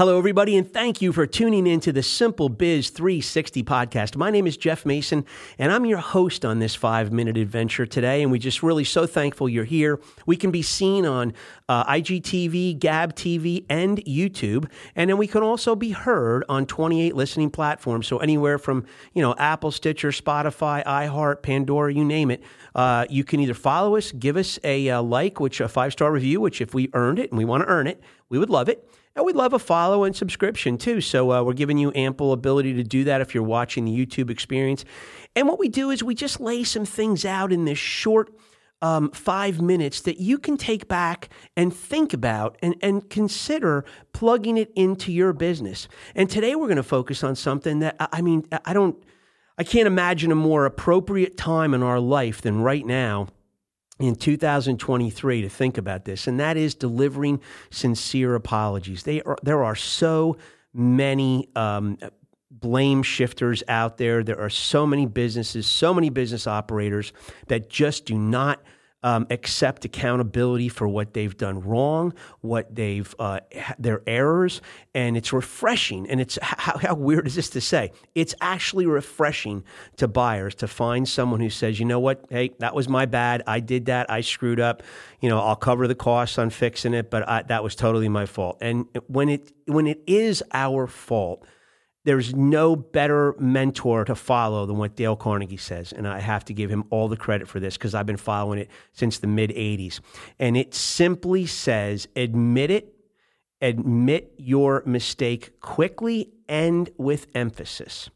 Hello, everybody, and thank you for tuning in to the Simple Biz 360 podcast. My name is Jeff Mason, and I'm your host on this five minute adventure today. And we're just really so thankful you're here. We can be seen on uh, IGTV, Gab TV, and YouTube. And then we can also be heard on 28 listening platforms. So anywhere from, you know, Apple, Stitcher, Spotify, iHeart, Pandora, you name it. Uh, you can either follow us, give us a uh, like, which a five star review, which if we earned it and we want to earn it, we would love it. And we'd love a follow and subscription too. So uh, we're giving you ample ability to do that if you're watching the YouTube experience. And what we do is we just lay some things out in this short um, five minutes that you can take back and think about and, and consider plugging it into your business. And today we're going to focus on something that, I mean, I don't, I can't imagine a more appropriate time in our life than right now in 2023 to think about this, and that is delivering sincere apologies. They are, there are so many um, blame shifters out there. There are so many businesses, so many business operators that just do not um, accept accountability for what they've done wrong, what they've uh, their errors, and it's refreshing. And it's how, how weird is this to say? It's actually refreshing to buyers to find someone who says, you know what, hey, that was my bad. I did that. I screwed up. You know, I'll cover the costs on fixing it, but I, that was totally my fault. And when it when it is our fault there's no better mentor to follow than what Dale Carnegie says. And I have to give him all the credit for this because I've been following it since the mid 80s. And it simply says admit it, admit your mistake quickly and with emphasis.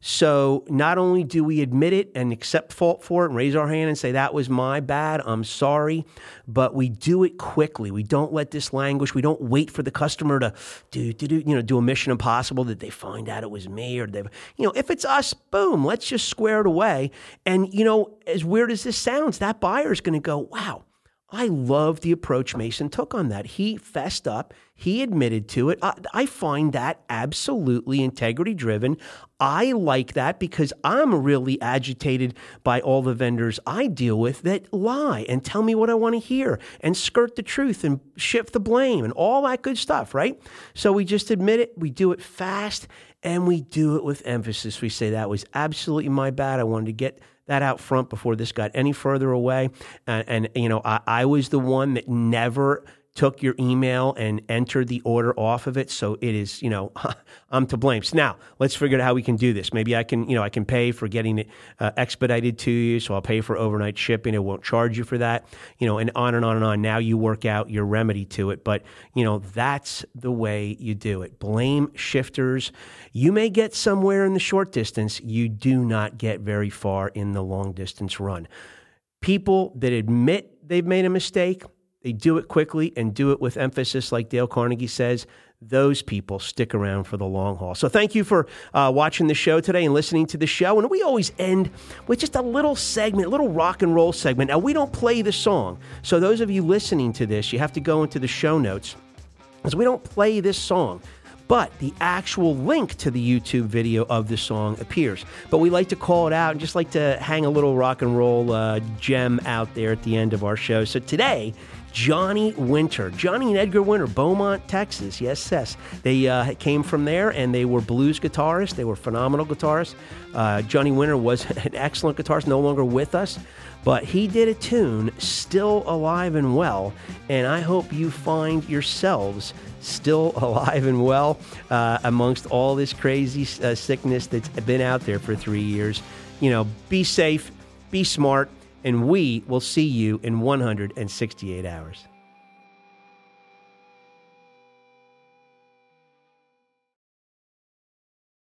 So not only do we admit it and accept fault for it and raise our hand and say, that was my bad, I'm sorry, but we do it quickly. We don't let this languish. We don't wait for the customer to do, do, do, you know, do a mission impossible that they find out it was me or they, you know, if it's us, boom, let's just square it away. And, you know, as weird as this sounds, that buyer is going to go, wow, I love the approach Mason took on that. He fessed up, he admitted to it. I, I, find that absolutely integrity driven. I like that because I'm really agitated by all the vendors I deal with that lie and tell me what I want to hear and skirt the truth and shift the blame and all that good stuff, right? So we just admit it, we do it fast, and we do it with emphasis. We say, That was absolutely my bad. I wanted to get that out front before this got any further away. And, and you know, I, I was the one that never took your email and entered the order off of it. So it is, you know, I'm to blame. So now let's figure out how we can do this. Maybe I can, you know, I can pay for getting it uh, expedited to you. So I'll pay for overnight shipping. It won't charge you for that, you know, and on and on and on. Now you work out your remedy to it. But, you know, that's the way you do it. Blame shifters. You may get somewhere in the short distance. You do not get very far in the long distance run. People that admit they've made a mistake, they do it quickly and do it with emphasis, like Dale Carnegie says. Those people stick around for the long haul. So, thank you for uh, watching the show today and listening to the show. And we always end with just a little segment, a little rock and roll segment. Now, we don't play the song. So, those of you listening to this, you have to go into the show notes because we don't play this song but the actual link to the YouTube video of the song appears. But we like to call it out and just like to hang a little rock and roll uh, gem out there at the end of our show. So today, Johnny Winter. Johnny and Edgar Winter, Beaumont, Texas. Yes, yes. They uh, came from there and they were blues guitarists. They were phenomenal guitarists. Uh, Johnny Winter was an excellent guitarist, no longer with us, but he did a tune still alive and well. And I hope you find yourselves still alive and well uh, amongst all this crazy uh, sickness that's been out there for three years. You know, be safe, be smart, and we will see you in 168 hours.